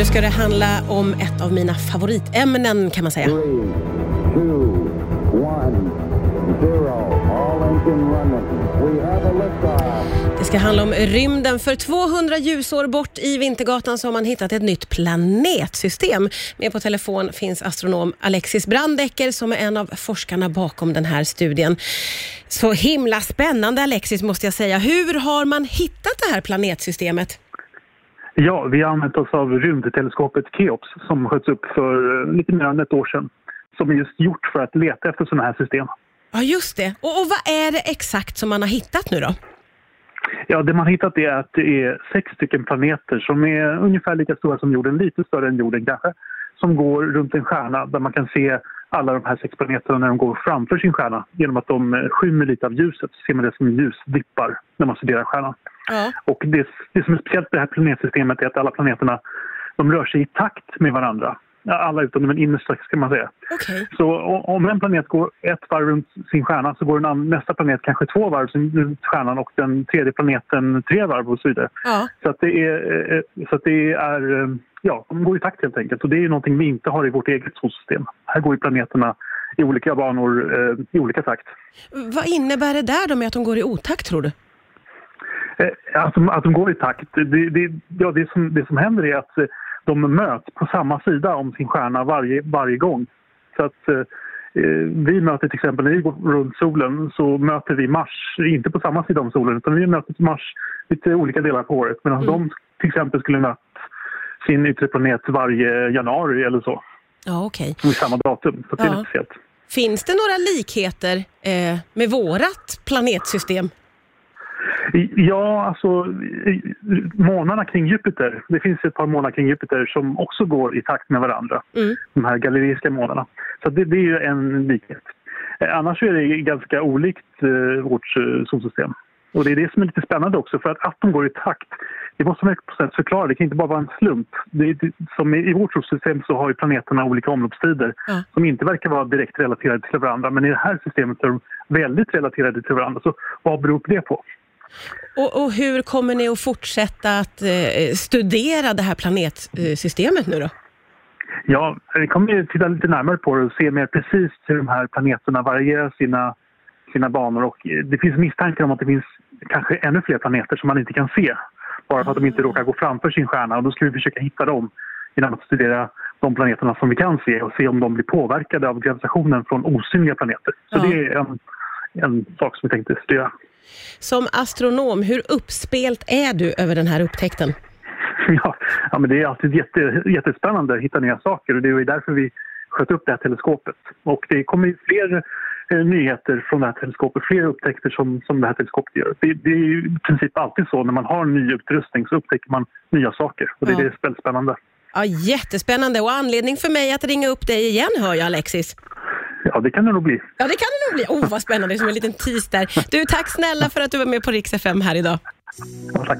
Nu ska det handla om ett av mina favoritämnen kan man säga. Three, two, one, zero. All engine running. We have a liftoff. Det ska handla om rymden. För 200 ljusår bort i Vintergatan så har man hittat ett nytt planetsystem. Med på telefon finns astronom Alexis Brandecker som är en av forskarna bakom den här studien. Så himla spännande Alexis måste jag säga. Hur har man hittat det här planetsystemet? Ja, vi har använt oss av rymdteleskopet Keops som sköts upp för eh, lite mer än ett år sedan. Som är just gjort för att leta efter sådana här system. Ja, just det. Och, och vad är det exakt som man har hittat nu då? Ja, det man har hittat är att det är sex stycken planeter som är ungefär lika stora som jorden, lite större än jorden kanske, som går runt en stjärna där man kan se alla de här sex planeterna när de går framför sin stjärna. Genom att de eh, skymmer lite av ljuset ser man det som ljusdippar när man studerar stjärnan. Ja. Och det, det som är speciellt med det här planetsystemet är att alla planeterna de rör sig i takt med varandra. Alla utom den innersta ska man säga. Okej. Så om en planet går ett varv runt sin stjärna så går en annan, nästa planet kanske två varv runt stjärnan och den tredje planeten tre varv och så vidare. Ja. Så att det är, eh, så att det är eh, ja, de går i takt helt enkelt. Och det är någonting vi inte har i vårt eget solsystem. Här går ju planeterna i olika banor eh, i olika takt. Vad innebär det där då med att de går i otakt tror du? Att de, att de går i takt. Det, det, ja, det, som, det som händer är att de möts på samma sida om sin stjärna varje, varje gång. Så att eh, eh, vi möter till exempel när vi går runt solen så möter vi Mars, inte på samma sida om solen utan vi möter Mars lite olika delar på året. Medan de till exempel skulle mött sin yttre planet varje januari eller så, Ja, okej. vid samma datum. Så det är Ja. lite speciellt. Finns det några likheter eh, med vårat planetsystem? Ja, alltså månarna kring Jupiter. Det finns ett par månar kring Jupiter som också går i takt med varandra. Mm. De här galileiska månaderna. Så det, det är ju en likhet. Eh, Annars är det ganska olikt eh, vårt eh, solsystem. Och det är det som är lite spännande också, för att, att de går i takt, det måste man på sätt förklara. Det kan inte bara vara en slump. Det, det, som i, I vårt solsystem så har ju planeterna olika omloppstider Ja. som inte verkar vara direkt relaterade till varandra. Men i det här systemet är de väldigt relaterade till varandra. Så vad beror det på? Och, och hur kommer ni att fortsätta att eh, studera det här planetsystemet nu då? Ja, vi kommer ju titta lite närmare på det och se mer precis hur de här planeterna varierar sina, sina banor. Och eh, det finns misstankar om att det finns kanske ännu fler planeter som man inte kan se. Bara för att de inte råkar gå framför sin stjärna. Och då ska vi försöka hitta dem genom att studera de planeterna som vi kan se och se om de blir påverkade av gravitationen från osynliga planeter. Så Ja. det är en, en sak som vi tänkte studera. Som astronom, hur uppspelt är du över den här upptäckten? Ja, ja men det är alltid jätte, jättespännande att hitta nya saker och det är därför vi sköt upp det här teleskopet. Och det kommer ju fler eh, nyheter från det här teleskopet, fler upptäckter som, som det här teleskopet gör. Det, det är i princip alltid så när man har ny utrustning så upptäcker man nya saker och det är Ja. det är väldigt spännande. Ja, jättespännande och anledning för mig att ringa upp dig igen hör jag Alexis. Ja, det kan det nog bli. Ja, det kan det nog bli. Oh, vad spännande, som en liten tease där. Du, tack snälla för att du var med på Rix FM här idag. Ja, tack.